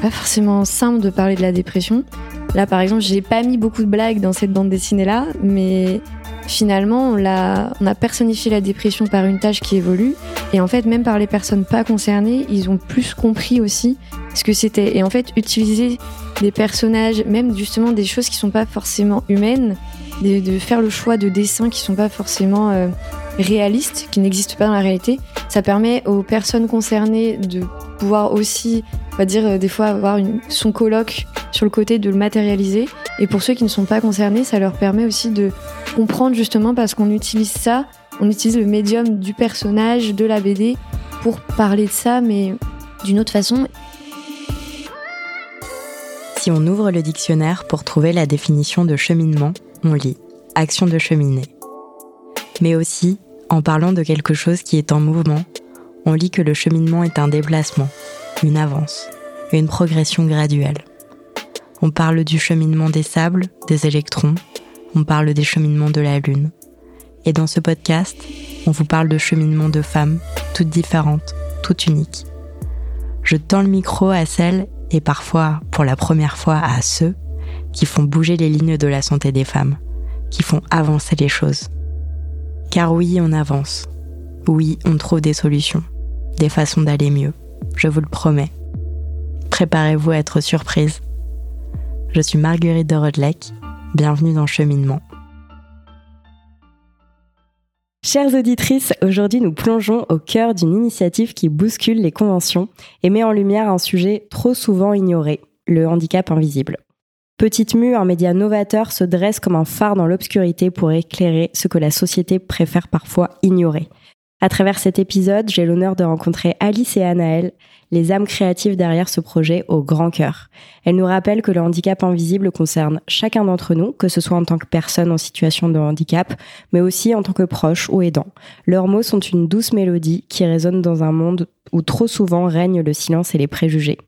Pas forcément simple de parler de la dépression. Là, par exemple, j'ai pas mis beaucoup de blagues dans cette bande dessinée-là, mais finalement, on a, on a personnifié la dépression par une tâche qui évolue. Et en fait, même par les personnes pas concernées, ils ont plus compris aussi ce que c'était. Et en fait, utiliser des personnages, même justement des choses qui sont pas forcément humaines, de, faire le choix de dessins qui sont pas forcément euh, réalistes, qui n'existent pas dans la réalité, ça permet aux personnes concernées de pouvoir aussi, on va dire, euh, des fois avoir son colloque sur le côté de le matérialiser. Et pour ceux qui ne sont pas concernés, ça leur permet aussi de comprendre justement parce qu'on utilise ça, on utilise le médium du personnage, de la BD pour parler de ça, mais d'une autre façon. Si on ouvre le dictionnaire pour trouver la définition de cheminement, on lit action de cheminer. Mais aussi, en parlant de quelque chose qui est en mouvement, on lit que le cheminement est un déplacement, une avance, une progression graduelle. On parle du cheminement des sables, des électrons, on parle des cheminements de la Lune. Et dans ce podcast, on vous parle de cheminement de femmes, toutes différentes, toutes uniques. Je tends le micro à celles, et parfois, pour la première fois, à ceux, qui font bouger les lignes de la santé des femmes, qui font avancer les choses. Car oui, on avance. Oui, on trouve des solutions, des façons d'aller mieux, je vous le promets. Préparez-vous à être surprise. Je suis Marguerite de Rodelec, bienvenue dans Cheminement. Chères auditrices, aujourd'hui nous plongeons au cœur d'une initiative qui bouscule les conventions et met en lumière un sujet trop souvent ignoré, le handicap invisible. Petite Mue, un média novateur, se dresse comme un phare dans l'obscurité pour éclairer ce que la société préfère parfois ignorer. À travers cet épisode, j'ai l'honneur de rencontrer Alice et Anaël, les âmes créatives derrière ce projet au grand cœur. Elles nous rappellent que le handicap invisible concerne chacun d'entre nous, que ce soit en tant que personne en situation de handicap, mais aussi en tant que proche ou aidant. Leurs mots sont une douce mélodie qui résonne dans un monde où trop souvent règnent le silence et les préjugés.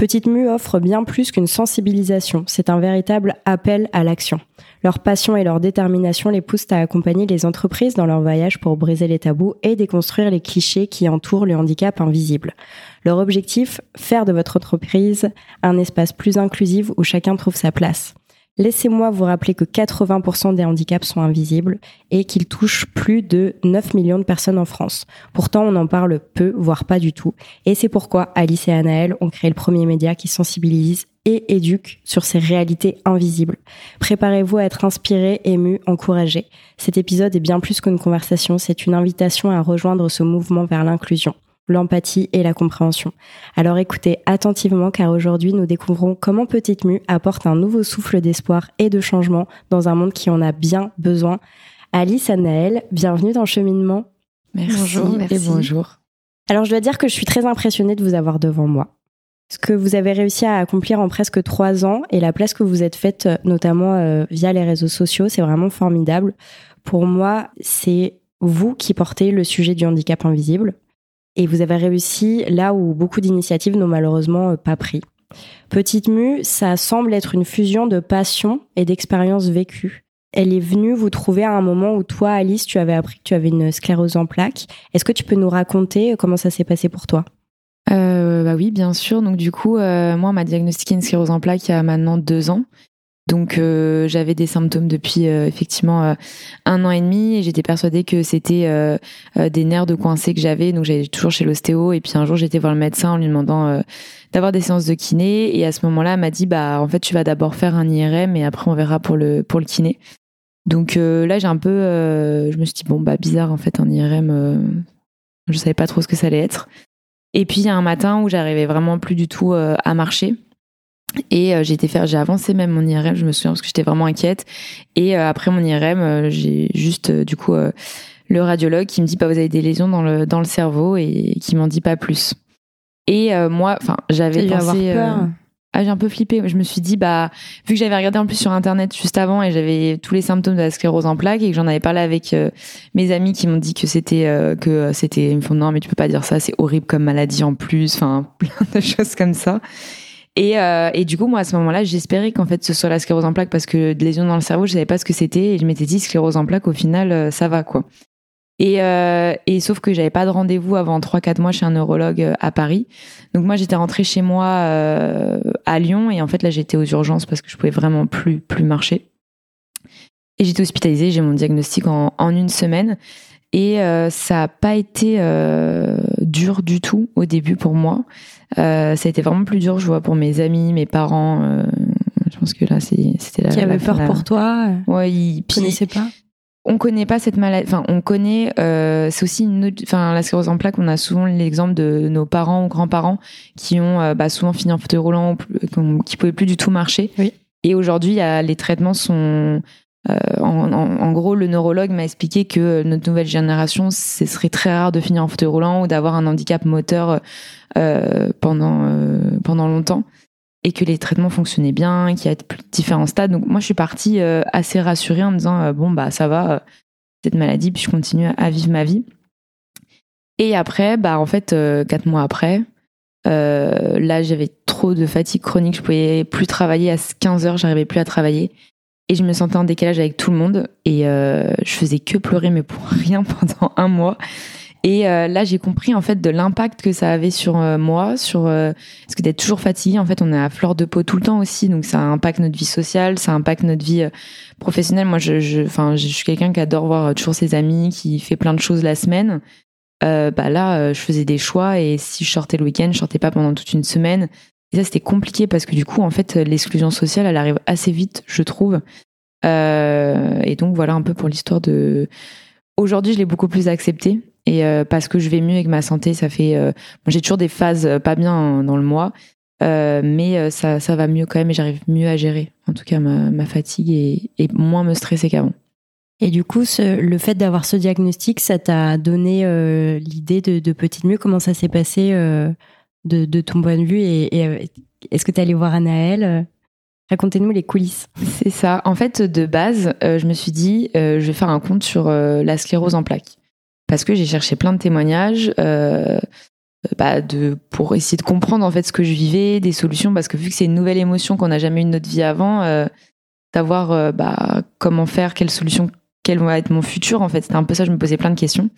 Petite Mue offre bien plus qu'une sensibilisation, c'est un véritable appel à l'action. Leur passion et leur détermination les poussent à accompagner les entreprises dans leur voyage pour briser les tabous et déconstruire les clichés qui entourent le handicap invisible. Leur objectif, faire de votre entreprise un espace plus inclusif où chacun trouve sa place. Laissez-moi vous rappeler que 80% des handicaps sont invisibles et qu'ils touchent plus de 9 millions de personnes en France. Pourtant, on en parle peu, voire pas du tout. Et c'est pourquoi Alice et Anaël ont créé le premier média qui sensibilise et éduque sur ces réalités invisibles. Préparez-vous à être inspiré, ému, encouragé. Cet épisode est bien plus qu'une conversation, c'est une invitation à rejoindre ce mouvement vers l'inclusion l'empathie et la compréhension. Alors écoutez attentivement car aujourd'hui nous découvrons comment Petite Mue apporte un nouveau souffle d'espoir et de changement dans un monde qui en a bien besoin. Alice Anaël, bienvenue dans Cheminement. Merci, bonjour, et bonjour. Alors je dois dire que je suis très impressionnée de vous avoir devant moi. Ce que vous avez réussi à accomplir en presque trois ans et la place que vous êtes faite notamment euh, via les réseaux sociaux, c'est vraiment formidable. Pour moi, c'est vous qui portez le sujet du handicap invisible. Et vous avez réussi là où beaucoup d'initiatives n'ont malheureusement euh, pas pris. Petite Mue, ça semble être une fusion de passion et d'expérience vécue. Elle est venue vous trouver à un moment où toi, Alice, tu avais appris que tu avais une sclérose en plaques. Est-ce que tu peux nous raconter euh, comment ça s'est passé pour toi? Euh, bah oui, bien sûr. Donc du coup, moi, on m'a diagnostiqué une sclérose en plaques il y a maintenant deux ans. Donc euh, j'avais des symptômes depuis euh, effectivement euh, un an et demi et j'étais persuadée que c'était des nerfs de coincés que j'avais. Donc j'allais toujours chez l'ostéo et puis un jour j'étais voir le médecin en lui demandant d'avoir des séances de kiné et à ce moment-là elle m'a dit bah en fait tu vas d'abord faire un IRM et après on verra pour le pour le kiné. Donc là j'ai un peu je me suis dit bon bah bizarre en fait un IRM je savais pas trop ce que ça allait être. Et puis il y a un matin où j'arrivais vraiment plus du tout à marcher et euh, j'ai été faire, j'ai avancé même mon IRM, je me souviens parce que j'étais vraiment inquiète. Et euh, après mon IRM, euh, j'ai juste du coup le radiologue qui me dit pas bah, vous avez des lésions dans le dans le cerveau et qui m'en dit pas plus. Et moi, enfin j'avais pensé. Ah, j'ai un peu flippé. Je me suis dit, bah, vu que j'avais regardé en plus sur internet juste avant et j'avais tous les symptômes de la sclérose en plaques et que j'en avais parlé avec mes amis qui m'ont dit que c'était, que c'était, ils me font non, mais tu peux pas dire ça, c'est horrible comme maladie en plus, enfin, plein de choses comme ça. Et, euh, et du coup, moi, à ce moment-là, j'espérais qu'en fait, ce soit la sclérose en plaques parce que de lésions dans le cerveau, je savais pas ce que c'était et je m'étais dit sclérose en plaques, au final, euh, ça va, quoi. Et, euh, et sauf que j'avais pas de rendez-vous avant 3-4 mois chez un neurologue à Paris. Donc moi j'étais rentrée chez moi à Lyon et en fait là j'étais aux urgences parce que je pouvais vraiment plus plus marcher. Et j'étais hospitalisée, j'ai mon diagnostic en, en une semaine. Et ça a pas été dur du tout au début pour moi. Euh, ça a été vraiment plus dur, je vois, pour mes amis, mes parents. euh, je pense que là, c'était la. Qui avait peur la- pour toi euh, Ouais, ils, connaissais pas on connaît pas cette maladie. Enfin, on connaît. Euh, c'est aussi une autre. Enfin, la sclérose en plaques. On a souvent l'exemple de nos parents ou grands-parents qui ont euh, bah, souvent fini en fauteuil roulant, qui pouvaient plus du tout marcher. Oui. Et aujourd'hui, les traitements sont. Euh, en, gros, le neurologue m'a expliqué que notre nouvelle génération, ce serait très rare de finir en fauteuil roulant ou d'avoir un handicap moteur euh, pendant euh, pendant longtemps et que les traitements fonctionnaient bien, qu'il y a différents stades. Donc moi, je suis partie assez rassurée en me disant bon bah ça va, cette maladie, puis je continue à vivre ma vie. Et après, bah en fait, quatre mois après, là j'avais trop de fatigue chronique, je pouvais plus travailler à 15 heures, j'arrivais plus à travailler. Et je me sentais en décalage avec tout le monde. Et euh, je faisais que pleurer, mais pour rien pendant un mois. Et euh, là, j'ai compris en fait de l'impact que ça avait sur euh, moi, sur euh, parce que d'être toujours fatigué, en fait, on est à fleur de peau tout le temps aussi, donc ça impacte notre vie sociale, ça impacte notre vie professionnelle. Moi, je, enfin, je suis quelqu'un qui adore voir toujours ses amis, qui fait plein de choses la semaine. Bah là, je faisais des choix et si je sortais le week-end, je sortais pas pendant toute une semaine. Et ça, c'était compliqué parce que du coup, en fait, l'exclusion sociale, elle arrive assez vite, je trouve. Euh, et donc voilà un peu pour l'histoire de. Aujourd'hui, je l'ai beaucoup plus accepté et euh, parce que je vais mieux avec ma santé, ça fait. euh, j'ai toujours des phases pas bien dans le mois, mais ça, ça va mieux quand même et j'arrive mieux à gérer, en tout cas ma, fatigue et, moins me stresser qu'avant. Et du coup, le fait d'avoir ce diagnostic, ça t'a donné l'idée de, de Petite Mue Comment ça s'est passé de, ton point de vue Et, euh, est-ce que tu allé voir Anaël Euh, Racontez-nous les coulisses. C'est ça. En fait, de base, euh, je me suis dit, je vais faire un compte sur la sclérose en plaques. Parce que j'ai cherché plein de témoignages bah, pour essayer de comprendre en fait ce que je vivais, des solutions, parce que vu que c'est une nouvelle émotion qu'on n'a jamais eu de notre vie avant, savoir bah, comment faire, quelles solutions, quel va être mon futur, en fait, c'était un peu ça, je me posais plein de questions.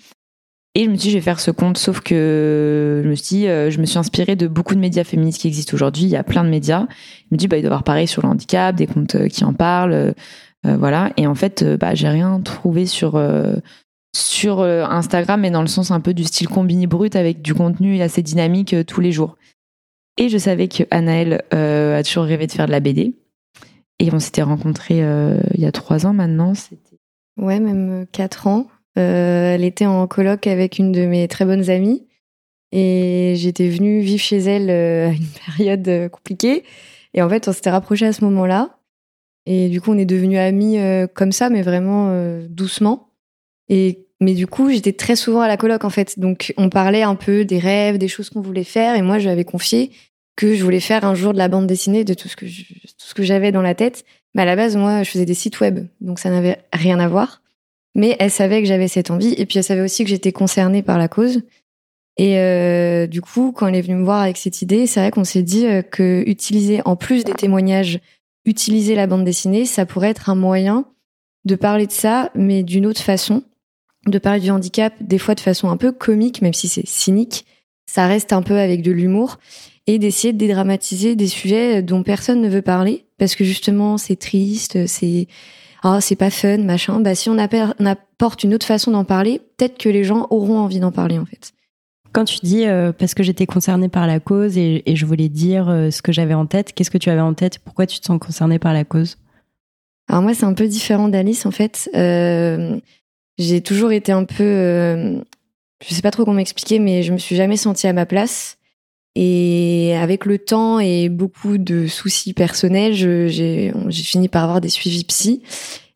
Et je me suis dit, je vais faire ce compte, sauf que je me suis, euh, je me suis inspirée de beaucoup de médias féministes qui existent aujourd'hui. Il y a plein de médias. Je me dis, bah, il doit y avoir pareil sur le handicap, des comptes euh, qui en parlent, euh, voilà. Et en fait, bah, j'ai rien trouvé sur sur Instagram, mais dans le sens un peu du style combini brut avec du contenu assez dynamique tous les jours. Et je savais que Anaël euh, a toujours rêvé de faire de la BD. Et on s'était rencontrés il y a trois ans maintenant. Ouais, même 4 ans. Euh, elle était en coloc avec une de mes très bonnes amies. Et j'étais venue vivre chez elle euh, à une période euh, compliquée. Et en fait, on s'était rapprochés à ce moment-là. Et du coup, on est devenus amis comme ça, mais vraiment doucement. Et mais du coup, j'étais très souvent à la coloc en fait. Donc, on parlait un peu des rêves, des choses qu'on voulait faire. Et moi, je lui avais confié que je voulais faire un jour de la bande dessinée, de tout ce que j'avais dans la tête. Mais à la base, moi, je faisais des sites web, donc ça n'avait rien à voir. Mais elle savait que j'avais cette envie, et puis elle savait aussi que j'étais concernée par la cause. Et euh, du coup, quand elle est venue me voir avec cette idée, c'est vrai qu'on s'est dit euh, que utiliser, en plus des témoignages, utiliser la bande dessinée, ça pourrait être un moyen de parler de ça, mais d'une autre façon, de parler du handicap, des fois de façon un peu comique, même si c'est cynique, ça reste un peu avec de l'humour, et d'essayer de dédramatiser des sujets dont personne ne veut parler, parce que justement c'est triste, c'est ah c'est pas fun, machin. Bah si on, apporte une autre façon d'en parler, peut-être que les gens auront envie d'en parler en fait. Quand tu dis euh, parce que j'étais concernée par la cause et, et je voulais dire euh, ce que j'avais en tête, qu'est-ce que tu avais en tête? Pourquoi tu te sens concernée par la cause Alors moi, c'est un peu différent d'Alice en fait. Euh, j'ai toujours été un peu, je sais pas trop comment m'expliquer, mais je me suis jamais sentie à ma place. Et avec le temps et beaucoup de soucis personnels, j'ai fini par avoir des suivis psy.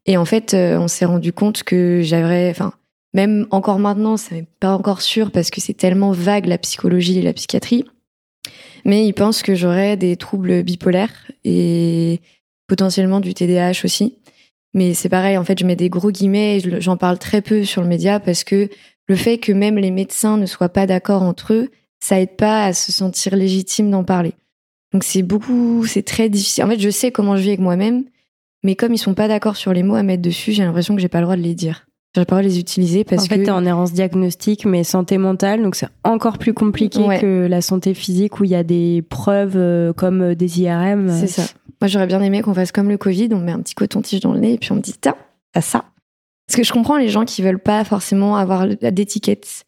Et en fait, euh, on s'est rendu compte que j'avais, enfin, même encore maintenant, ça n'est pas encore sûr parce que c'est tellement vague la psychologie et la psychiatrie. Mais ils pensent que j'aurais des troubles bipolaires et potentiellement du TDAH aussi. Mais c'est pareil, en fait, je mets des gros guillemets et je- j'en parle très peu sur le média parce que le fait que même les médecins ne soient pas d'accord entre eux, ça aide pas à se sentir légitime d'en parler. Donc c'est beaucoup, c'est très difficile. En fait, je sais comment je vis avec moi-même, mais comme ils sont pas d'accord sur les mots à mettre dessus, j'ai l'impression que j'ai pas le droit de les dire. j'aurais pas les utiliser parce en fait, que. t'es en errance diagnostique, mais santé mentale, donc c'est encore plus compliqué Ouais. que la santé physique où il y a des preuves euh, comme des IRM. C'est ça. Moi, j'aurais bien aimé qu'on fasse comme le Covid, on met un petit coton-tige dans le nez et puis on me dit, tiens, t'as ça. Parce que je comprends les gens qui veulent pas forcément avoir d'étiquette.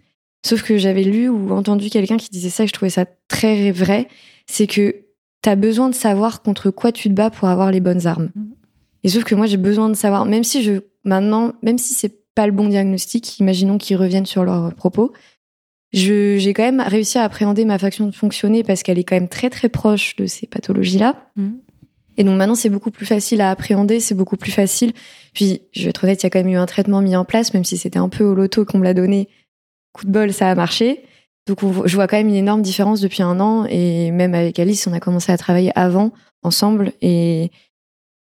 Sauf que j'avais lu ou entendu quelqu'un qui disait ça et je trouvais ça très vrai. C'est que t'as besoin de savoir contre quoi tu te bats pour avoir les bonnes armes. Et sauf que moi, j'ai besoin de savoir, même si je, maintenant, même si c'est pas le bon diagnostic, imaginons qu'ils reviennent sur leurs propos, j'ai quand même réussi à appréhender ma faction de fonctionner parce qu'elle est quand même très très proche de ces pathologies-là. Mhm. Et donc maintenant, c'est beaucoup plus facile à appréhender, c'est beaucoup plus facile. Puis, je vais être honnête, il y a quand même eu un traitement mis en place, même si c'était un peu au loto qu'on me l'a donné. Coup de bol, ça a marché. Donc, je vois quand même une énorme différence depuis un an. Et même avec Alice, on a commencé à travailler avant, ensemble. Et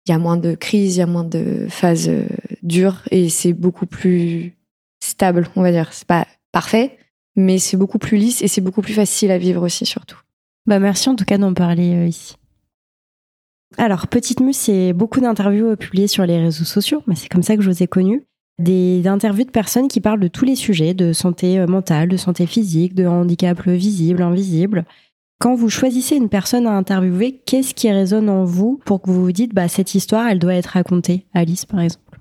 il y a moins de crises, il y a moins de phases euh, dures. Et c'est beaucoup plus stable, on va dire. C'est pas parfait, mais c'est beaucoup plus lisse et c'est beaucoup plus facile à vivre aussi, surtout. Bah merci en tout cas d'en parler euh, ici. Alors, Petite Muse, c'est beaucoup d'interviews euh, publiées sur les réseaux sociaux, mais c'est comme ça que je vous ai connu. Des interviews de personnes qui parlent de tous les sujets, de santé euh, mentale, de santé physique, de handicap visible, invisible. Quand vous choisissez une personne à interviewer, qu'est-ce qui résonne en vous pour que vous vous dites, bah, cette histoire, elle doit être racontée Alice, par exemple?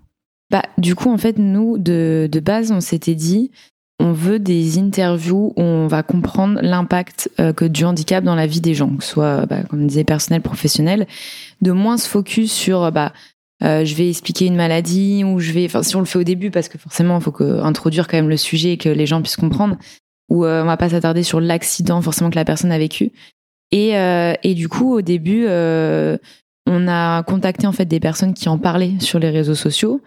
Bah, du coup, en fait, nous, de, de base, on s'était dit, on veut des interviews où on va comprendre l'impact euh, que du handicap dans la vie des gens, que ce soit, bah, comme on disait, personnel, professionnel, de moins se focus sur, bah, euh, je vais expliquer une maladie ou je vais, enfin, si on le fait au début, parce que forcément, il faut introduire quand même le sujet et que les gens puissent comprendre, ou euh, on va pas s'attarder sur l'accident forcément que la personne a vécu. Et, euh, du coup, au début, euh, on a contacté en fait des personnes qui en parlaient sur les réseaux sociaux.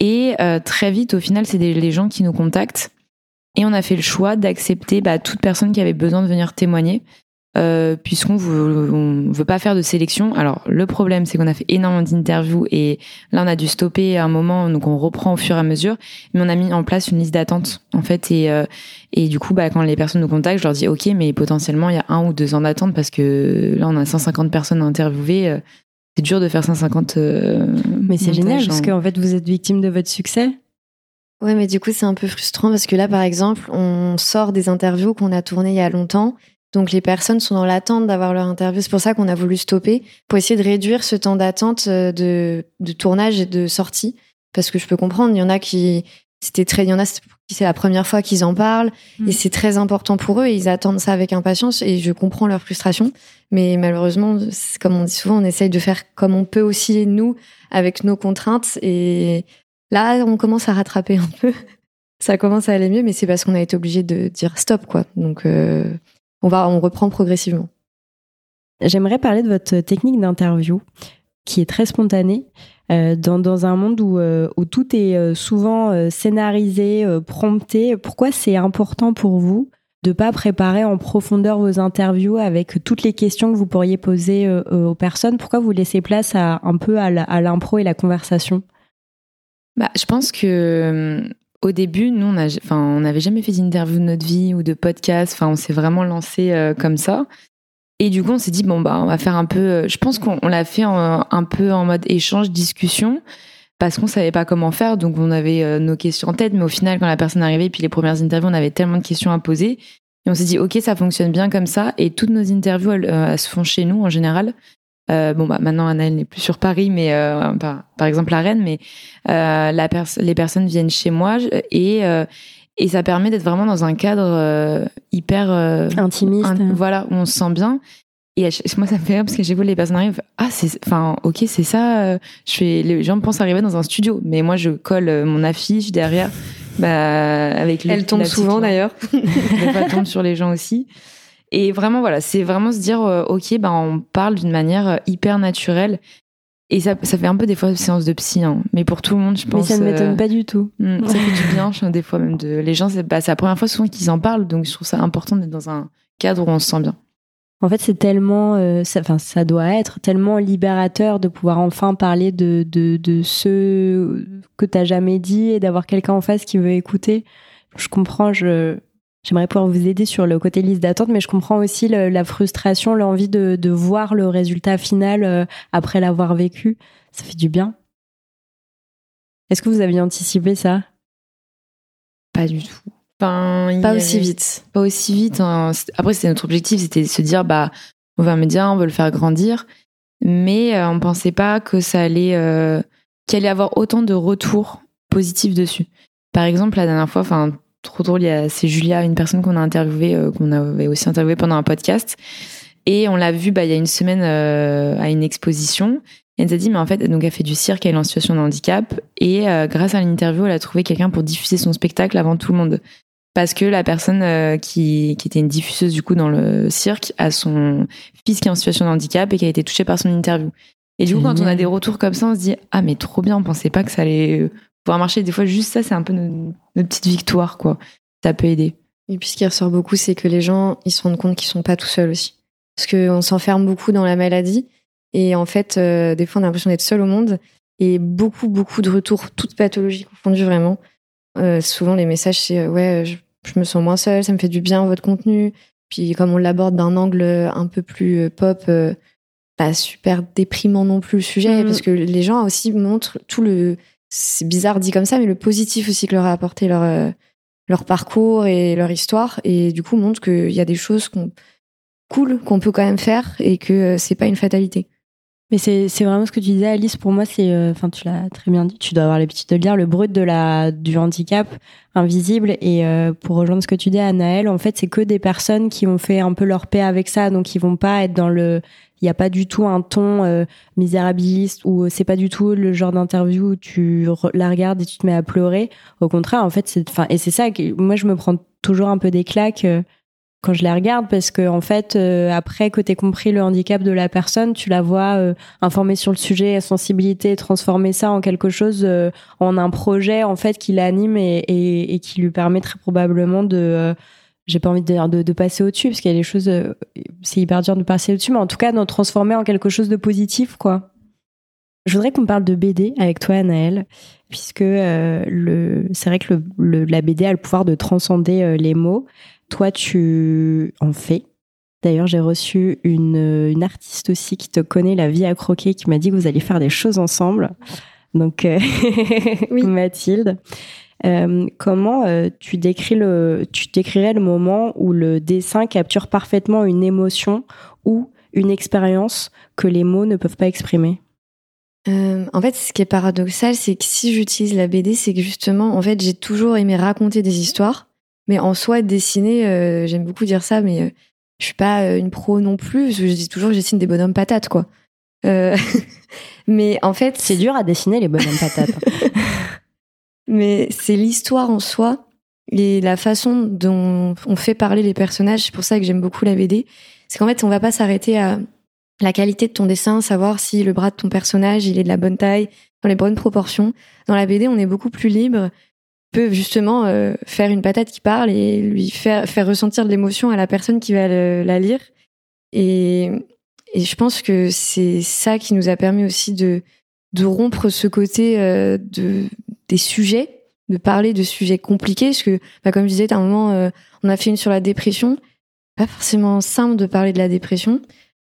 Et très vite, au final, c'est les gens qui nous contactent. Et on a fait le choix d'accepter bah, toute personne qui avait besoin de venir témoigner, euh, puisqu'on veut, on veut pas faire de sélection. Alors, le problème, c'est qu'on a fait énormément d'interviews et là, on a dû stopper à un moment, donc on reprend au fur et à mesure. Mais on a mis en place une liste d'attente, en fait. Et, euh, et du coup, bah, quand les personnes nous contactent, je leur dis, OK, mais potentiellement, il y a un ou deux ans d'attente parce que là, on a 150 personnes à interviewer. euh, C'est dur de faire 150. euh, Mais c'est génial, parce qu'en fait, vous êtes victime de votre succès. Ouais, mais du coup, c'est un peu frustrant parce que là, par exemple, on sort des interviews qu'on a tournées il y a longtemps. Donc, les personnes sont dans l'attente d'avoir leur interview. C'est pour ça qu'on a voulu stopper, pour essayer de réduire ce temps d'attente euh, de, de tournage et de sortie. Parce que je peux comprendre, il y en a qui, c'était très, il y en a c'est pour qui c'est la première fois qu'ils en parlent Mm. et c'est très important pour eux et ils attendent ça avec impatience et je comprends leur frustration. Mais malheureusement, comme on dit souvent, on essaye de faire comme on peut aussi, nous, avec nos contraintes et Là, on commence à rattraper un peu. Ça commence à aller mieux, mais c'est parce qu'on a été obligé de dire stop, quoi. Donc, euh, on va, on reprend progressivement. J'aimerais parler de votre technique d'interview, qui est très spontanée, euh, dans, dans un monde où, euh, où tout est euh, souvent euh, scénarisé, euh, prompté. Pourquoi c'est important pour vous de pas préparer en profondeur vos interviews avec toutes les questions que vous pourriez poser aux personnes? Pourquoi vous laissez place à, un peu à l'impro et la conversation? Bah, je pense que euh, au début, nous, on enfin, n'avait jamais fait d'interview de notre vie ou de podcast. Enfin, on s'est vraiment lancé euh, comme ça. Et du coup, on s'est dit bon bah, on va faire un peu. euh, je pense qu'on on l'a fait un peu en mode échange, discussion, parce qu'on savait pas comment faire. Donc, on avait euh, nos questions en tête, mais au final, quand la personne arrivait, puis les premières interviews, on avait tellement de questions à poser. Et on s'est dit, OK, ça fonctionne bien comme ça. Et toutes nos interviews, elles se font chez nous en général. Euh, bon, bah, maintenant, Anna, elle n'est plus sur Paris, mais euh, par, par exemple à Rennes, mais euh, la pers- les personnes viennent chez moi et, euh, et ça permet d'être vraiment dans un cadre euh, hyper. euh, Intimiste. un- voilà, où on se sent bien. Et moi, ça me fait rire parce que j'ai vu les personnes arrivent. Ah, c'est, enfin, ok, c'est ça. euh, Je fais, les gens pensent arriver dans un studio, mais moi, je colle euh, mon affiche derrière, bah, avec le- Elle tombe souvent d'ailleurs. Elle tombe sur les gens aussi. Et vraiment, voilà, c'est vraiment se dire, euh, ok, bah, on parle d'une manière euh, hyper naturelle. Et ça, ça fait un peu des fois séance de psy, hein. mais pour tout le monde, je Mais pense. ça ne euh, m'étonne pas du tout. Mm, ça fait du bien, je- des fois même de les gens. C'est bah, c'est la première fois souvent qu'ils en parlent, donc je trouve ça important d'être dans un cadre où on se sent bien. En fait, c'est tellement, euh, ça, enfin, ça doit être tellement libérateur de pouvoir enfin parler de, de, de ce que t'as jamais dit et d'avoir quelqu'un en face qui veut écouter. Je comprends, je, j'aimerais pouvoir vous aider sur le côté liste d'attente, mais je comprends aussi le- la frustration, l'envie de, de voir le résultat final euh, après l'avoir vécu. Ça fait du bien. Est-ce que vous aviez anticipé ça? Pas du tout. Enfin, pas aussi vite. Pas aussi vite. Hein. Après, c'était notre objectif, c'était de se dire, bah, on veut un média, on veut le faire grandir, mais euh, on pensait pas que ça allait, euh, qu'il allait avoir autant de retours positifs dessus. Par exemple, la dernière fois, enfin, trop drôle, c'est Julia, une personne qu'on a interviewée, euh, qu'on avait aussi interviewée pendant un podcast, et on l'a vue, bah, il y a une semaine à une exposition. Et elle nous a dit, mais en fait, donc elle fait du cirque, elle est en situation de handicap, et grâce à l'interview, elle a trouvé quelqu'un pour diffuser son spectacle avant tout le monde parce que la personne euh, qui, qui, était une diffuseuse du coup dans le cirque a son fils qui est en situation de handicap et qui a été touché par son interview. Et du coup, quand on a des retours comme ça, on se dit ah mais trop bien, on pensait pas que ça allait euh, pouvoir marcher. Des fois, juste ça, c'est un peu notre, petite victoire quoi. Ça peut aider. Et puis ce qui ressort beaucoup, c'est que les gens, ils se rendent compte qu'ils sont pas tout seuls aussi, parce qu'on s'enferme beaucoup dans la maladie et en fait, euh, des fois, on a l'impression d'être seul au monde et beaucoup beaucoup de retours, toutes pathologies confondues vraiment. souvent, les messages, c'est ouais, je, je me sens moins seule, ça me fait du bien votre contenu. Puis comme on l'aborde d'un angle un peu plus euh, pop, euh, pas super déprimant non plus le sujet, mm. parce que les gens aussi montrent tout le, c'est bizarre dit comme ça, mais le positif aussi que leur a apporté leur euh, parcours et leur histoire, et du coup montrent qu'il y a des choses qu'on cool qu'on peut quand même faire et que c'est pas une fatalité. Mais c'est vraiment ce que tu disais, Alice. Pour moi, c'est, euh, enfin, tu l'as très bien dit. Tu dois avoir l'habitude de le lire, le brut de la du handicap invisible. Et euh, pour rejoindre ce que tu dis, Anaël, en fait, c'est que des personnes qui ont fait un peu leur paix avec ça, donc ils vont pas être dans le. Il n'y a pas du tout un ton euh, misérabiliste ou c'est pas du tout le genre d'interview où tu la regardes et tu te mets à pleurer. Au contraire, en fait, c'est, et c'est ça que moi je me prends toujours un peu des claques quand je les regarde parce que en fait euh, après que tu compris le handicap de la personne tu la vois euh, informée sur le sujet sensibilité transformer ça en quelque chose euh, en un projet en fait qui l'anime et, et, qui lui permet très probablement de j'ai pas envie de dire de, passer au-dessus parce qu'il y a des choses c'est hyper dur de passer au-dessus mais en tout cas d'en transformer en quelque chose de positif quoi je voudrais qu'on parle de BD avec toi Anaëlle puisque le c'est vrai que le, la BD a le pouvoir de transcender les mots toi, tu en fais. D'ailleurs, j'ai reçu une, artiste aussi qui te connaît, la vie à croquer, qui m'a dit que vous alliez faire des choses ensemble. Donc, euh, oui. Mathilde. Euh, comment euh, tu, décris le, tu décrirais le moment où le dessin capture parfaitement une émotion ou une expérience que les mots ne peuvent pas exprimer? En fait, ce qui est paradoxal, c'est que si j'utilise la BD, c'est que justement, en fait, j'ai toujours aimé raconter des histoires. Mais en soi, dessiner, euh, j'aime beaucoup dire ça, mais euh, je suis pas euh, une pro non plus. Je dis toujours que je dessine des bonhommes patates, quoi. mais en fait, c'est dur à dessiner les bonhommes patates. mais c'est l'histoire en soi et la façon dont on fait parler les personnages. C'est pour ça que j'aime beaucoup la BD. C'est qu'en fait, on va pas s'arrêter à la qualité de ton dessin, savoir si le bras de ton personnage il est de la bonne taille, dans les bonnes proportions. Dans la BD, on est beaucoup plus libre peut justement euh, faire une patate qui parle et lui faire, ressentir de l'émotion à la personne qui va la lire. Et, je pense que c'est ça qui nous a permis aussi de, de rompre ce côté euh, de, des sujets, de parler de sujets compliqués. Parce que, bah, comme je disais, à un moment, euh, on a fait une sur la dépression. Pas forcément simple de parler de la dépression.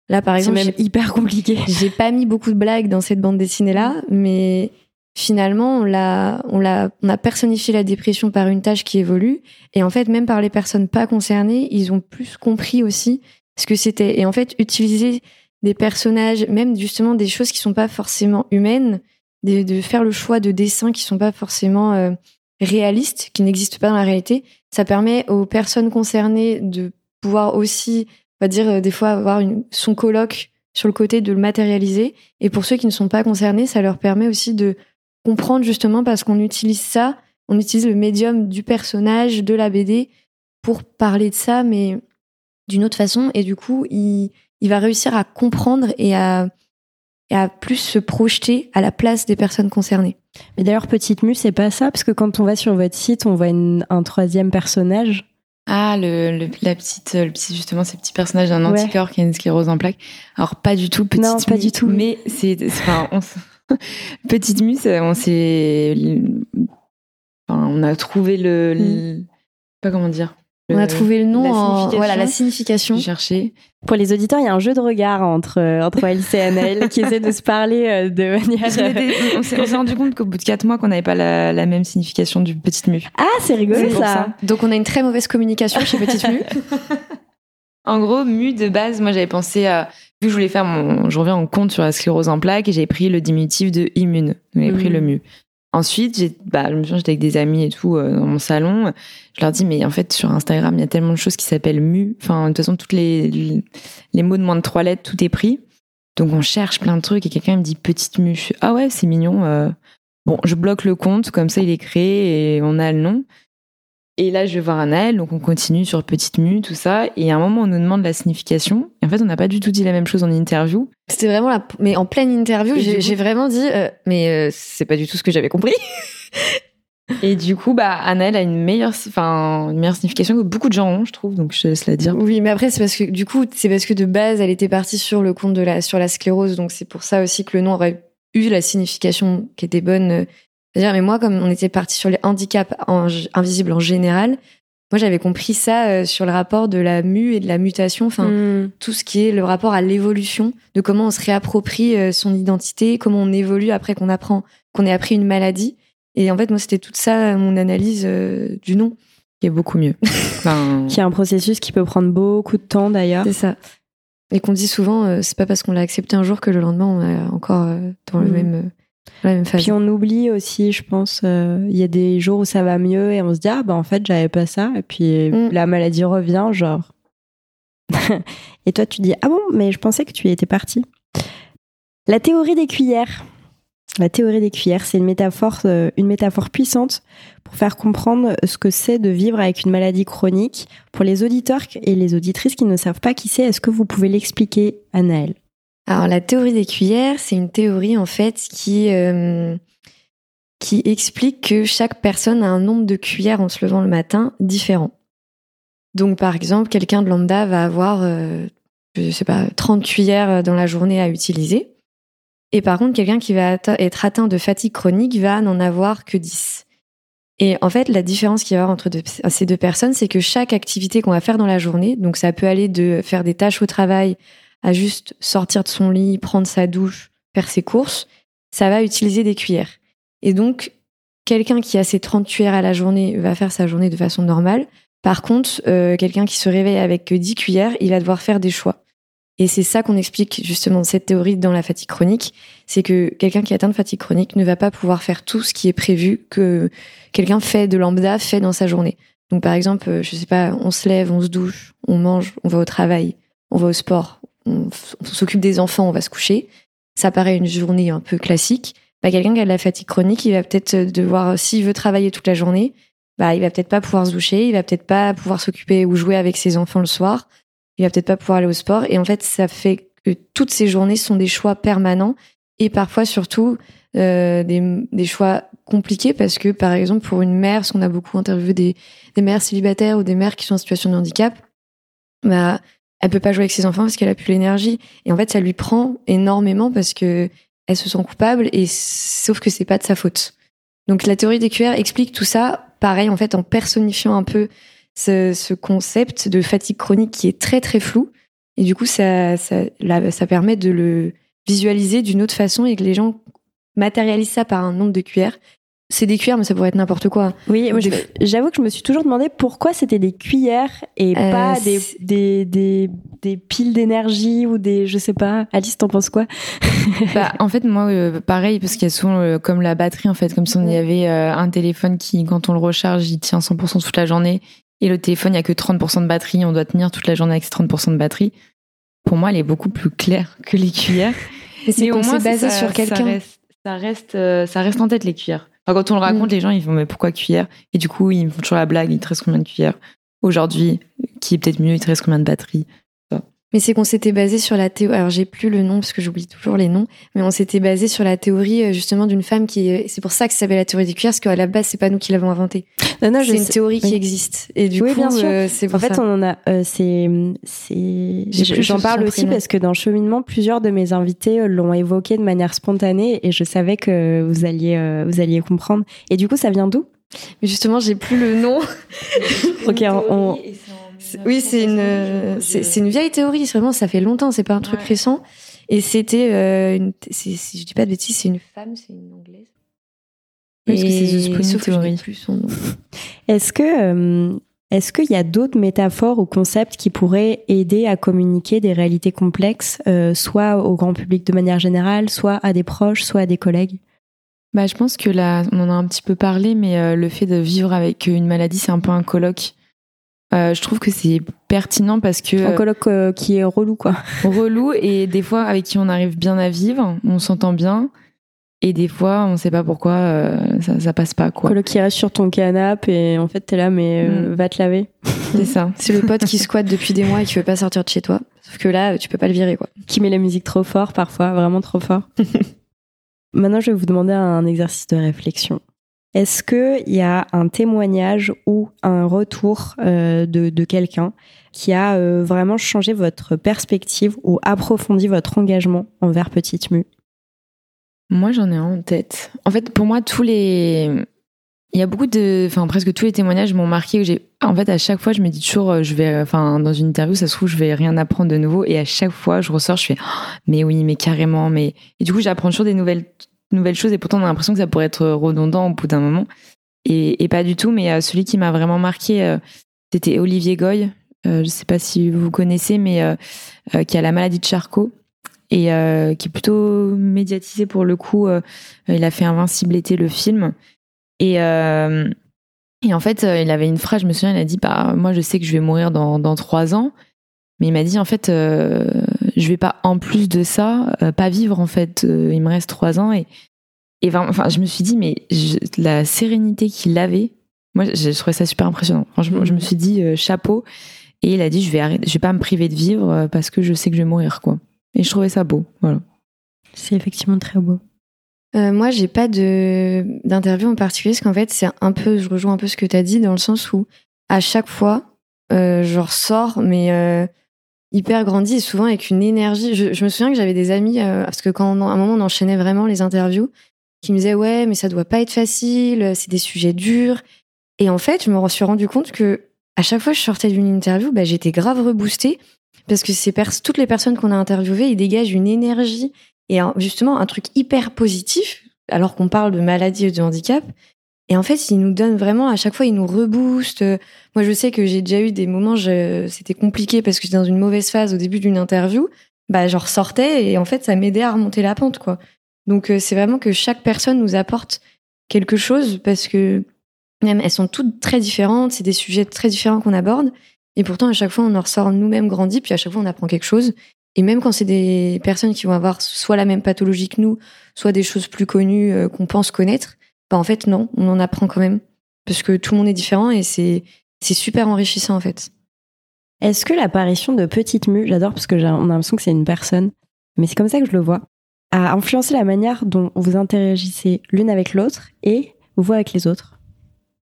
Là, par exemple, c'est même hyper compliqué. J'ai pas mis beaucoup de blagues dans cette bande dessinée là, mais finalement, on l'a, on l'a, on a personnifié la dépression par une tâche qui évolue. Et en fait, même par les personnes pas concernées, ils ont plus compris aussi ce que c'était. Et en fait, utiliser des personnages, même justement des choses qui sont pas forcément humaines, de, faire le choix de dessins qui sont pas forcément euh, réalistes, qui n'existent pas dans la réalité, ça permet aux personnes concernées de pouvoir aussi, on va dire, euh, des fois avoir son colloque sur le côté de le matérialiser. Et pour ceux qui ne sont pas concernés, ça leur permet aussi de comprendre justement parce qu'on utilise ça, on utilise le médium du personnage, de la BD pour parler de ça, mais d'une autre façon. Et du coup, il va réussir à comprendre et à, à plus se projeter à la place des personnes concernées. Mais d'ailleurs, Petite Mue, c'est pas ça, parce que quand on va sur votre site, on voit un troisième personnage. Ah, le, le, la petite, le petit, justement, ces petits personnages d'un anticorps qui a une sclérose en plaques. Alors, pas du tout, petite Non, pas du tout. Mais c'est, enfin, on, Petite Muse, on s'est. on a trouvé le. Mm. Pas comment dire. On a trouvé le nom, la en... signification. voilà la signification. J'ai cherché. Pour les auditeurs, il y a un jeu de regard entre, euh, entre Alice et Anaël qui essaie de se parler euh, de manière. On s'est rendu compte qu'au bout de quatre mois, qu'on n'avait pas la, la même signification du petite mue. Ah, c'est rigolo C'est ça. ça. Donc on a une très mauvaise communication chez Petite Mue. En gros, mu de base, moi j'avais pensé à. Vu que je voulais faire mon. Je reviens en compte sur la sclérose en plaques et j'ai pris le diminutif de immune. J'ai pris Mhm. le mu. Ensuite, j'ai, bah, je me souviens, j'étais avec des amis et tout euh, dans mon salon. Je leur dis, mais en fait, sur Instagram, il y a tellement de choses qui s'appellent mu. Enfin, de toute façon, toutes les, les mots de moins de trois lettres, tout est pris. Donc, on cherche plein de trucs et quelqu'un me dit petite mu. Ah ouais, c'est mignon. euh. Bon, je bloque le compte, comme ça, il est créé et on a le nom. Et là, je vais voir Anaël, donc on continue sur petite mu, tout ça. Et à un moment, on nous demande la signification. Et en fait, on n'a pas du tout dit la même chose en interview. C'était vraiment la. Mais en pleine interview, j'ai coup- vraiment dit, euh, mais euh, c'est pas du tout ce que j'avais compris. Et du coup, bah, Anaël a une meilleure, enfin, une meilleure signification que beaucoup de gens ont, je trouve. Donc, je te laisse la dire. Oui, mais après c'est parce que du coup c'est parce que de base elle était partie sur le compte de la sur la sclérose, donc c'est pour ça aussi que le nom aurait eu la signification qui était bonne. C'est-à-dire, mais moi comme on était parti sur les handicaps en- invisibles en général, moi j'avais compris ça euh, sur le rapport de la mue et de la mutation, enfin Hmm. tout ce qui est le rapport à l'évolution, de comment on se réapproprie euh, son identité, comment on évolue après qu'on apprend qu'on ait appris une maladie. Et en fait moi c'était toute ça mon analyse euh, du nom. Qui est beaucoup mieux. Enfin, Qui est un processus qui peut prendre beaucoup de temps d'ailleurs. C'est ça. Et qu'on dit souvent, euh, c'est pas parce qu'on l'a accepté un jour que le lendemain on est encore euh, dans le Mhm. même, Puis on oublie aussi, je pense, euh, il y a des jours où ça va mieux et on se dit ah bah en fait j'avais pas ça et puis Mm. la maladie revient genre. et toi tu dis ah bon mais je pensais que tu y étais parti. La théorie des cuillères. La théorie des cuillères, c'est une métaphore, euh, une métaphore puissante pour faire comprendre ce que c'est de vivre avec une maladie chronique. Pour les auditeurs et les auditrices qui ne savent pas qui c'est, est-ce que vous pouvez l'expliquer, Anaël Alors la théorie des cuillères, c'est une théorie en fait qui euh, qui explique que chaque personne a un nombre de cuillères en se levant le matin différent. Donc par exemple, quelqu'un de lambda va avoir euh, je sais pas 30 cuillères dans la journée à utiliser. Et par contre, quelqu'un qui va être atteint de fatigue chronique va n'en avoir que 10. Et en fait, la différence qu'il y a entre ces deux personnes, c'est que chaque activité qu'on va faire dans la journée, donc ça peut aller de faire des tâches au travail à juste sortir de son lit, prendre sa douche, faire ses courses, ça va utiliser des cuillères. Et donc, quelqu'un qui a ses 30 cuillères à la journée va faire sa journée de façon normale. Par contre, euh, quelqu'un qui se réveille avec que 10 cuillères, il va devoir faire des choix. Et c'est ça qu'on explique justement cette théorie dans la fatigue chronique, c'est que quelqu'un qui atteint de fatigue chronique ne va pas pouvoir faire tout ce qui est prévu que quelqu'un fait de lambda fait dans sa journée. Donc par exemple, euh, je sais pas, on se lève, on se douche, on mange, on va au travail, on va au sport, on, s'occupe des enfants, on va se coucher. Ça paraît une journée un peu classique. Bah, quelqu'un qui a de la fatigue chronique, il va peut-être devoir, s'il veut travailler toute la journée, bah, il va peut-être pas pouvoir se doucher, il va peut-être pas pouvoir s'occuper ou jouer avec ses enfants le soir, il va peut-être pas pouvoir aller au sport. Et en fait, ça fait que toutes ces journées sont des choix permanents et parfois surtout euh, des, choix compliqués parce que, par exemple, pour une mère, parce qu'on a beaucoup interviewé des, des mères célibataires ou des mères qui sont en situation de handicap, bah, elle peut pas jouer avec ses enfants parce qu'elle a plus l'énergie. Et en fait, ça lui prend énormément parce que elle se sent coupable et sauf que c'est pas de sa faute. Donc la théorie des QR explique tout ça, pareil en fait en personnifiant un peu ce, ce concept de fatigue chronique qui est très très flou. Et du coup, ça, ça, permet de le visualiser d'une autre façon et que les gens matérialisent ça par un nombre de cuillères. C'est des cuillères, mais ça pourrait être n'importe quoi. Oui, moi, je- Des- j'avoue que je me suis toujours demandé pourquoi c'était des cuillères et Euh, pas des, des, des, des piles d'énergie ou des, je sais pas. Alice, t'en penses quoi? Bah, en fait, moi, euh, pareil, parce qu'il y a souvent euh, comme la batterie, en fait, comme si on y avait euh, un téléphone qui, quand on le recharge, il tient 100% toute la journée. Et le téléphone, il n'y a que 30% de batterie. On doit tenir toute la journée avec ces 30% de batterie. Pour moi, elle est beaucoup plus claire que les cuillères. Mais c'est au moins, basé ça- sur Ça quelqu'un. reste, ça, reste, euh, ça reste en tête, les cuillères. Enfin, quand on le raconte, Mm. les gens, ils font, mais pourquoi cuillère? Et du coup, ils me font toujours la blague, il te reste combien de cuillères? Aujourd'hui, qui est peut-être mieux, il te reste combien de batterie Mais c'est qu'on s'était basé sur la théorie. Alors j'ai plus le nom parce que j'oublie toujours les noms, mais on s'était basé sur la théorie euh, justement d'une femme qui. est- C'est pour ça que ça s'appelle la théorie des cuillères, parce qu'à la base c'est pas nous qui l'avons inventée. Non, non, C'est une sais- théorie qui existe. Et du Oui, coup, euh, c'est pour En fait, ça. on en a. euh, c'est, J'en parle aussi prénom. parce que dans le cheminement, plusieurs de mes invités euh, l'ont évoqué de manière spontanée et je savais que vous alliez, euh, vous alliez comprendre. Et du coup, ça vient d'où? Mais justement, j'ai plus le nom. ok, on, oui, c'est une, c'est une vieille théorie. Vraiment, ça fait longtemps. C'est pas un truc récent. Et c'était, euh, une, si je dis pas de bêtises, c'est une femme, c'est une anglaise. Oui, parce que c'est The Spoon Theory. Est-ce que, euh, est-ce qu'il y a d'autres métaphores ou concepts qui pourraient aider à communiquer des réalités complexes, euh, soit au grand public de manière générale, soit à des proches, soit à des collègues? Bah, je pense que là, on en a un petit peu parlé, mais le fait de vivre avec une maladie, c'est un peu un colloque. Euh, je trouve que c'est pertinent parce que un colloque euh, qui est relou quoi. relou et des fois avec qui on arrive bien à vivre, on s'entend bien et des fois on sait pas pourquoi euh, ça, ça, passe pas quoi. Colloque qui reste sur ton canapé et en fait t'es là mais mm. va te laver. C'est ça. C'est le pote qui squatte depuis des mois et qui veut pas sortir de chez toi. Sauf que là tu peux pas le virer quoi. Qui met la musique trop fort parfois, vraiment trop fort. Maintenant je vais vous demander un exercice de réflexion. Est-ce qu'il y a un témoignage ou un retour euh, de, quelqu'un qui a euh, vraiment changé votre perspective ou approfondi votre engagement envers Petite Mu Moi, j'en ai un en tête. En fait, pour moi, tous les. Il y a beaucoup de. Enfin, presque tous les témoignages m'ont marqué. J'ai... En fait, à chaque fois, je me dis toujours, euh, je vais. Enfin, dans une interview, ça se trouve, je vais rien apprendre de nouveau. Et à chaque fois, je ressors, je fais, oh, mais oui, mais carrément. Mais... Et du coup, j'apprends toujours des nouvelles nouvelles choses et pourtant on a l'impression que ça pourrait être redondant au bout d'un moment. Et, pas du tout, mais euh, celui qui m'a vraiment marqué, euh, c'était Olivier Goy. Euh, je ne sais pas si vous connaissez, mais qui a la maladie de Charcot et qui est plutôt médiatisé pour le coup. il a fait Invincible été le film. Et, en fait, il avait une phrase, je me souviens, il a dit bah, Moi, je sais que je vais mourir dans trois ans. Mais il m'a dit en fait, euh, je vais pas en plus de ça euh, pas vivre en fait. Euh, il me reste trois ans et et enfin je me suis dit mais la sérénité qu'il avait, moi j'ai trouvé ça super impressionnant. Franchement, je me suis dit euh, chapeau. Et il a dit je vais arrêter, je vais pas me priver de vivre parce que je sais que je vais mourir quoi. Et je trouvais ça beau, voilà. C'est effectivement très beau. moi, j'ai pas de d'interview en particulier, parce qu'en fait, c'est un peu, je rejoins un peu ce que tu as dit, dans le sens où à chaque fois, je ressors, mais hyper grandi et souvent avec une énergie. Je, me souviens que j'avais des amis, euh, parce que quand à un moment on enchaînait vraiment les interviews, qui me disaient ouais mais ça doit pas être facile, c'est des sujets durs. Et en fait je me suis rendu compte que à chaque fois que je sortais d'une interview, bah, j'étais grave reboostée parce que ces toutes les personnes qu'on a interviewées, ils dégagent une énergie et justement un truc hyper positif alors qu'on parle de maladie et de handicap. Et en fait, ils nous donnent vraiment, à chaque fois, ils nous reboostent. Moi, je sais que j'ai déjà eu des moments, c'était compliqué parce que j'étais dans une mauvaise phase au début d'une interview. Bah, je ressortais et en fait, ça m'aidait à remonter la pente, quoi. Donc, euh, c'est vraiment que chaque personne nous apporte quelque chose parce que même elles sont toutes très différentes, c'est des sujets très différents qu'on aborde. Et pourtant, à chaque fois, on en ressort nous-mêmes grandis, puis à chaque fois, on apprend quelque chose. Et même quand c'est des personnes qui vont avoir soit la même pathologie que nous, soit des choses plus connues euh, qu'on pense connaître, bah en fait non, on en apprend quand même parce que tout le monde est différent et c'est c'est super enrichissant en fait. Est-ce que l'apparition de Petite Mu, j'adore parce que on a l'impression que c'est une personne, mais c'est comme ça que je le vois, a influencé la manière dont vous interagissez l'une avec l'autre et vous avec les autres?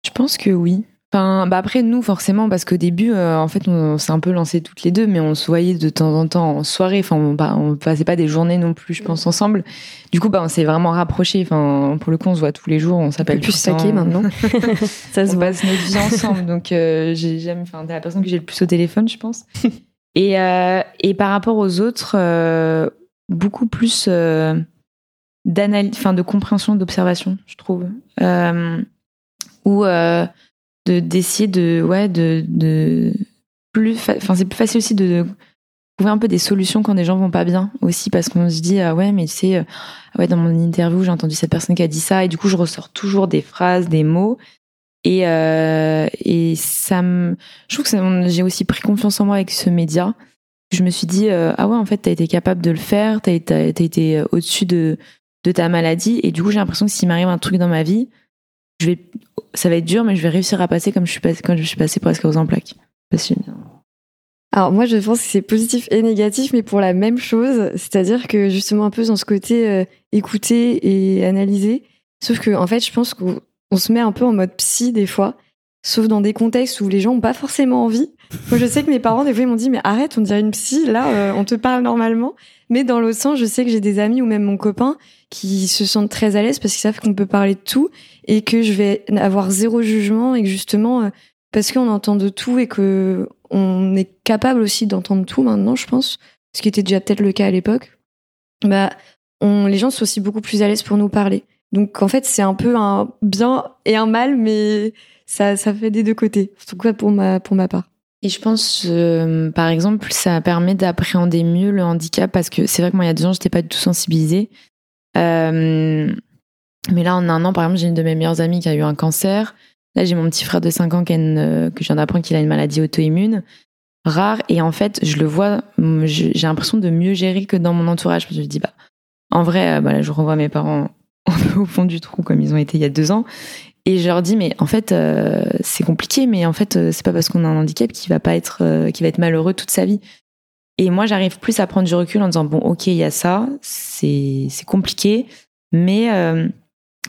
Je pense que oui. Enfin, bah après nous forcément parce qu'au début euh, en fait on, s'est un peu lancé toutes les deux mais on se voyait de temps en temps en soirée. Enfin on, on passait pas des journées non plus je pense ensemble. Du coup bah on s'est vraiment rapprochés. Enfin pour le coup on se voit tous les jours on s'appelle plus saqué maintenant. Ça se passe notre vie ensemble donc euh, j'ai jamais enfin t'es la personne que j'ai le plus au téléphone je pense. Et euh, et par rapport aux autres beaucoup plus d'analyse enfin de compréhension d'observation je trouve d'essayer de ouais de, de plus enfin c'est plus facile aussi de, trouver un peu des solutions quand des gens vont pas bien aussi parce qu'on se dit ah ouais mais tu sais euh, ouais dans mon interview j'ai entendu cette personne qui a dit ça et du coup je ressors toujours des phrases des mots et euh, et ça me je trouve que j'ai aussi pris confiance en moi avec ce média. Je me suis dit euh, ah ouais en fait t'as été capable de le faire t'as as, été au-dessus de de ta maladie et du coup j'ai l'impression que s'il m'arrive un truc dans ma vie je vais, ça va être dur, mais je vais réussir à passer comme je suis passé, quand je suis passée presque aux en plaques. Alors moi je pense que c'est positif et négatif, mais pour la même chose, c'est-à-dire que justement un peu dans ce côté euh, écouter et analyser. Sauf que en fait, je pense qu'on se met un peu en mode psy des fois, sauf dans des contextes où les gens ont pas forcément envie. Moi, je sais que mes parents, des fois, ils m'ont dit, mais arrête, on dirait une psy, là, euh, on te parle normalement. Mais dans l'autre sens, je sais que j'ai des amis ou même mon copain qui se sentent très à l'aise parce qu'ils savent qu'on peut parler de tout et que je vais avoir zéro jugement et que justement, euh, parce qu'on entend de tout et que on est capable aussi d'entendre tout maintenant, je pense, ce qui était déjà peut-être le cas à l'époque, bah, les gens sont aussi beaucoup plus à l'aise pour nous parler. Donc en fait, c'est un peu un bien et un mal, mais ça, ça fait des deux côtés. En tout cas pour ma, pour ma part. Et je pense, euh, par exemple, ça permet d'appréhender mieux le handicap parce que c'est vrai que moi, il y a deux ans, j'étais pas du tout sensibilisée. Euh, mais là, en un an, par exemple, j'ai une de mes meilleures amies qui a eu un cancer. Là, j'ai mon petit frère de 5 ans qui que je viens d'apprendre qu'il a une maladie auto-immune rare. Et en fait, je le vois, j'ai l'impression de mieux gérer que dans mon entourage. Je me dis, bah, en vrai, euh, bah, je revois mes parents au fond du trou comme ils ont été il y a deux ans. Et je leur dis, mais en fait, euh, c'est compliqué, mais en fait, euh, c'est pas parce qu'on a un handicap qu'il va pas être, qui va être malheureux toute sa vie. Et moi, j'arrive plus à prendre du recul en disant, bon, ok, il y a ça, c'est compliqué, mais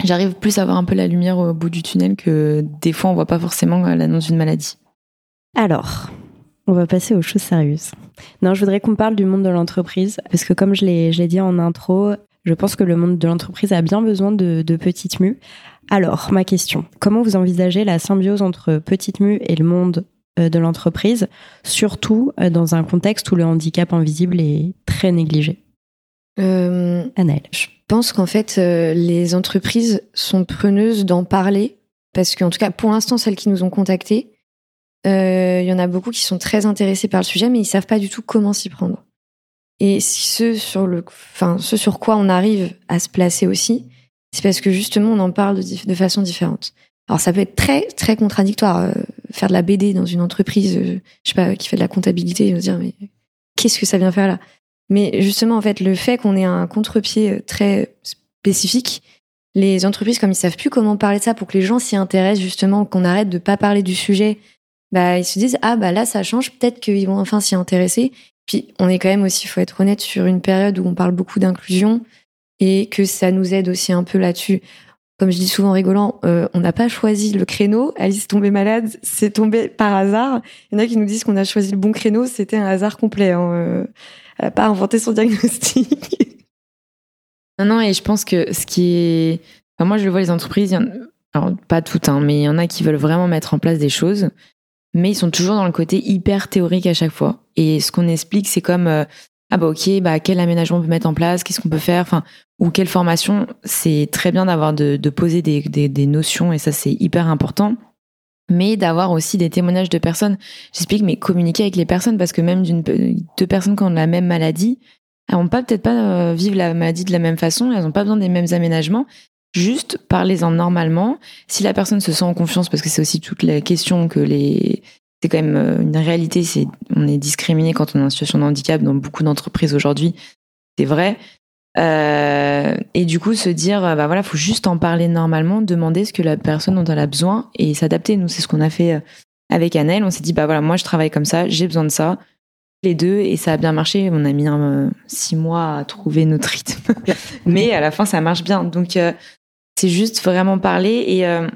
j'arrive plus à voir un peu la lumière au bout du tunnel que des fois, on voit pas forcément l'annonce d'une maladie. Alors, on va passer aux choses sérieuses. Non, je voudrais qu'on parle du monde de l'entreprise, parce que comme je l'ai dit en intro, je pense que le monde de l'entreprise a bien besoin de, petites mues. Alors, ma question, comment vous envisagez la symbiose entre petites mues et le monde euh, de l'entreprise, surtout euh, dans un contexte où le handicap invisible est très négligé? Euh, Je pense qu'en fait, euh, les entreprises sont preneuses d'en parler, parce qu'en tout cas, pour l'instant, celles qui nous ont contactés, il euh, y en a beaucoup qui sont très intéressés par le sujet, mais ils savent pas du tout comment s'y prendre. Et ce sur le, enfin, ce sur quoi on arrive à se placer aussi, c'est parce que justement on en parle de, façon différente. Alors ça peut être très très contradictoire. Euh, faire de la BD dans une entreprise, euh, je sais pas, qui fait de la comptabilité, et me dire mais qu'est-ce que ça vient faire là? Mais justement en fait le fait qu'on ait un contre-pied très spécifique, les entreprises comme ils savent plus comment parler de ça pour que les gens s'y intéressent justement, qu'on arrête de pas parler du sujet bah, ils se disent ah bah là ça change, peut-être qu'ils vont enfin s'y intéresser. On est quand même aussi, faut être honnête, sur une période où on parle beaucoup d'inclusion et que ça nous aide aussi un peu là-dessus. Comme je dis souvent en rigolant, euh, on n'a pas choisi le créneau. Alice est tombée malade, c'est tombé par hasard. Il y en a qui nous disent qu'on a choisi le bon créneau, c'était un hasard complet. Hein. Euh, elle n'a pas inventé son diagnostic. non, non, et je pense que ce qui est... Moi, je le vois, les entreprises, alors pas toutes, hein, mais il y en a qui veulent vraiment mettre en place des choses mais ils sont toujours dans le côté hyper théorique à chaque fois. Et ce qu'on explique, c'est comme euh, ah bah ok, bah quel aménagement on peut mettre en place, qu'est-ce qu'on peut faire, enfin ou quelle formation. C'est très bien d'avoir de, poser des, des, notions et ça c'est hyper important. Mais d'avoir aussi des témoignages de personnes. J'explique, mais communiquer avec les personnes parce que même d'une deux personnes qui ont la même maladie, elles vont pas peut-être pas euh, vivre la maladie de la même façon, elles ont pas besoin des mêmes aménagements. Juste parlez-en normalement. Si la personne se sent en confiance, parce que c'est aussi toute la question que les c'est quand même euh, une réalité, c'est on est discriminé quand on est en situation de handicap dans beaucoup d'entreprises aujourd'hui. C'est vrai. Euh, et du coup, se dire, bah voilà, faut juste en parler normalement, demander ce que la personne dont elle a besoin et s'adapter. Nous, c'est ce qu'on a fait euh, avec Annelle. On s'est dit, bah voilà, moi je travaille comme ça, j'ai besoin de ça, les deux, et ça a bien marché. On a mis six mois à trouver notre rythme, mais à la fin, ça marche bien. Donc, c'est juste vraiment parler. Et euh,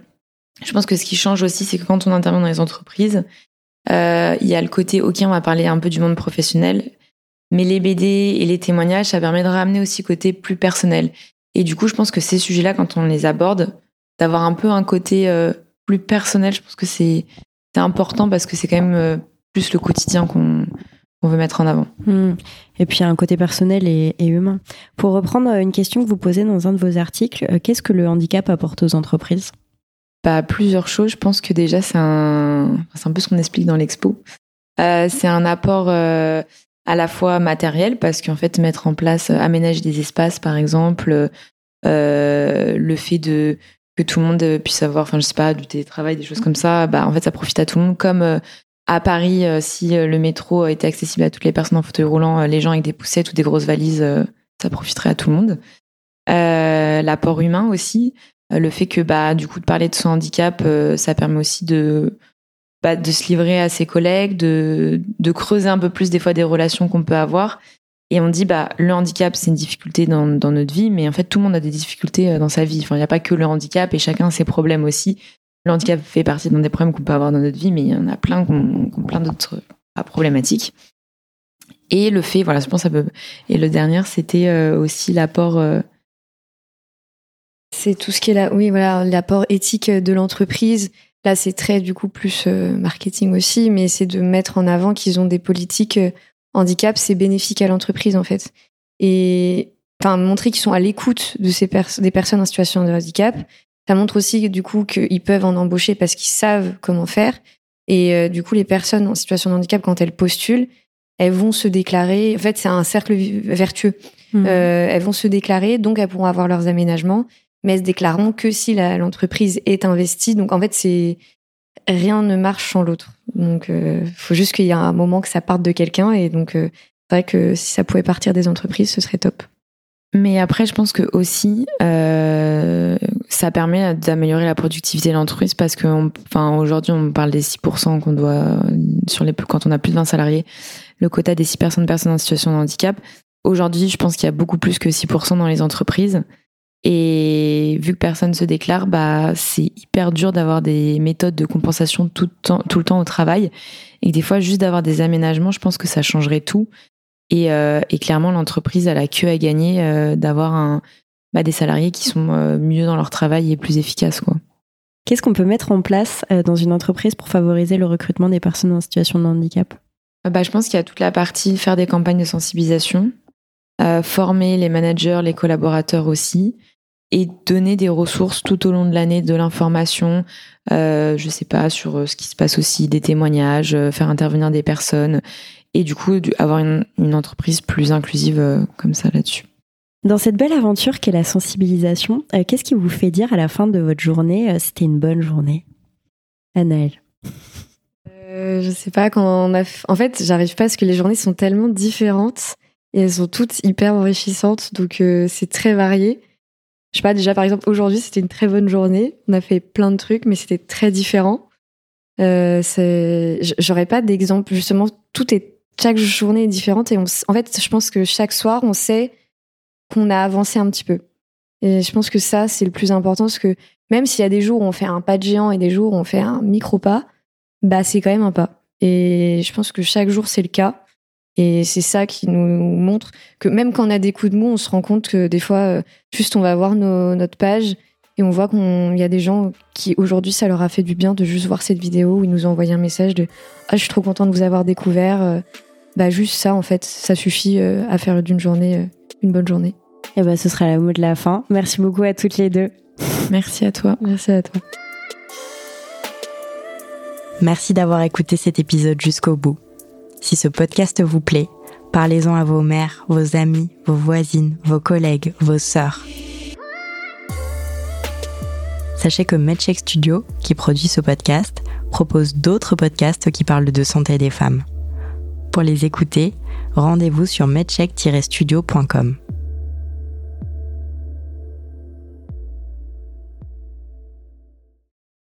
je pense que ce qui change aussi, c'est que quand on intervient dans les entreprises, euh, il y a le côté, ok, on va parler un peu du monde professionnel, mais les BD et les témoignages, ça permet de ramener aussi côté plus personnel. Et du coup, je pense que ces sujets-là, quand on les aborde, d'avoir un peu un côté euh, plus personnel, je pense que c'est important parce que c'est quand même plus le quotidien qu'on on veut mettre en avant. Hmm. Et puis un côté personnel et, humain. Pour reprendre euh, une question que vous posez dans un de vos articles, euh, qu'est-ce que le handicap apporte aux entreprises? Bah, Plusieurs choses. Je pense que déjà, c'est un, c'est un peu ce qu'on explique dans l'expo. Euh, c'est un apport à la fois matériel, parce qu'en fait, mettre en place, aménager des espaces, par exemple, le fait de que tout le monde puisse avoir, enfin, je sais pas, du télétravail, des choses comme ça, bah, en fait, ça profite à tout le monde, comme à Paris, euh, si euh, le métro était accessible à toutes les personnes en fauteuil roulant, euh, les gens avec des poussettes ou des grosses valises, ça profiterait à tout le monde. L'apport humain aussi, le fait que bah du coup de parler de son handicap, ça permet aussi de bah, de se livrer à ses collègues, de de creuser un peu plus des fois des relations qu'on peut avoir. Et on dit bah le handicap c'est une difficulté dans, dans notre vie, mais en fait tout le monde a des difficultés dans sa vie. Il n'y a pas que le handicap et chacun a ses problèmes aussi. le handicap fait partie d'un des problèmes qu'on peut avoir dans notre vie, mais il y en a plein qui ont, plein d'autres problématiques. Et le fait, voilà, je pense ça peut. Et le dernier, c'était aussi l'apport. C'est tout ce qui est là, oui, voilà, l'apport éthique de l'entreprise. Là, c'est très du coup plus marketing aussi, mais c'est de mettre en avant qu'ils ont des politiques handicap, c'est bénéfique à l'entreprise en fait. Et enfin montrer qu'ils sont à l'écoute de ces des personnes en situation de handicap. Ça montre aussi du coup qu'ils peuvent en embaucher parce qu'ils savent comment faire. Et euh, du coup, les personnes en situation de handicap, quand elles postulent, elles vont se déclarer. En fait, c'est un cercle vertueux. Mmh. Euh, elles vont se déclarer, donc elles pourront avoir leurs aménagements, mais se déclareront que si l'entreprise est investie. Donc en fait, c'est rien ne marche sans l'autre. Donc, il euh, faut juste qu'il y ait un moment que ça parte de quelqu'un. Et donc, euh, c'est vrai que si ça pouvait partir des entreprises, ce serait top. Mais après, je pense que aussi, euh, ça permet d'améliorer la productivité de l'entreprise parce que, enfin, aujourd'hui, on parle des 6% qu'on doit sur les quand on a plus de 20 salariés, le quota des 6 personnes personnes en situation de handicap. Aujourd'hui, je pense qu'il y a beaucoup plus que 6% dans les entreprises. Et vu que personne se déclare, bah, c'est hyper dur d'avoir des méthodes de compensation tout le, temps, tout le temps au travail. Et des fois, juste d'avoir des aménagements, je pense que ça changerait tout. Et, euh, et clairement, l'entreprise a la queue à gagner euh, d'avoir bah, des salariés qui sont euh, mieux dans leur travail et plus efficaces. Quoi. Qu'est-ce qu'on peut mettre en place dans une entreprise pour favoriser le recrutement des personnes en situation de handicap? Bah, Je pense qu'il y a toute la partie faire des campagnes de sensibilisation, former les managers, les collaborateurs aussi et donner des ressources tout au long de l'année, de l'information, euh, je sais pas, sur euh, ce qui se passe aussi, des témoignages, euh, faire intervenir des personnes, et du coup avoir une, une entreprise plus inclusive euh, comme ça là-dessus. Dans cette belle aventure qu'est la sensibilisation, qu'est-ce qui vous fait dire à la fin de votre journée c'était une bonne journée? Anaëlle euh, Je sais pas, quand on a... En fait, j'arrive pas parce que les journées sont tellement différentes et elles sont toutes hyper enrichissantes, donc c'est très varié. Je sais pas, déjà par exemple, aujourd'hui c'était une très bonne journée. On a fait plein de trucs, mais c'était très différent. Euh, J'aurais pas d'exemple, justement, tout est, chaque journée est différente et en fait, je pense que chaque soir, on sait qu'on a avancé un petit peu. Et je pense que ça, c'est le plus important parce que même s'il y a des jours où on fait un pas de géant et des jours où on fait un micro pas, bah c'est quand même un pas. Et je pense que chaque jour, c'est le cas. Et c'est ça qui nous montre que même quand on a des coups de mou, on se rend compte que des fois, euh, juste on va voir notre page et on voit qu'il y a des gens qui aujourd'hui, ça leur a fait du bien de juste voir cette vidéo où ils nous ont envoyé un message de Ah, je suis trop content de vous avoir découvert. Euh, bah, juste ça, en fait, ça suffit euh, à faire d'une journée une bonne journée. Et bah, ce sera le mot de la fin. Merci beaucoup à toutes les deux. Merci à toi. Merci à toi. Merci d'avoir écouté cet épisode jusqu'au bout. Si ce podcast vous plaît, parlez-en à vos mères, vos amis, vos voisines, vos collègues, vos sœurs. Sachez que MedCheck Studio, qui produit ce podcast, propose d'autres podcasts qui parlent de santé des femmes. Pour les écouter, rendez-vous sur medcheck-studio.com.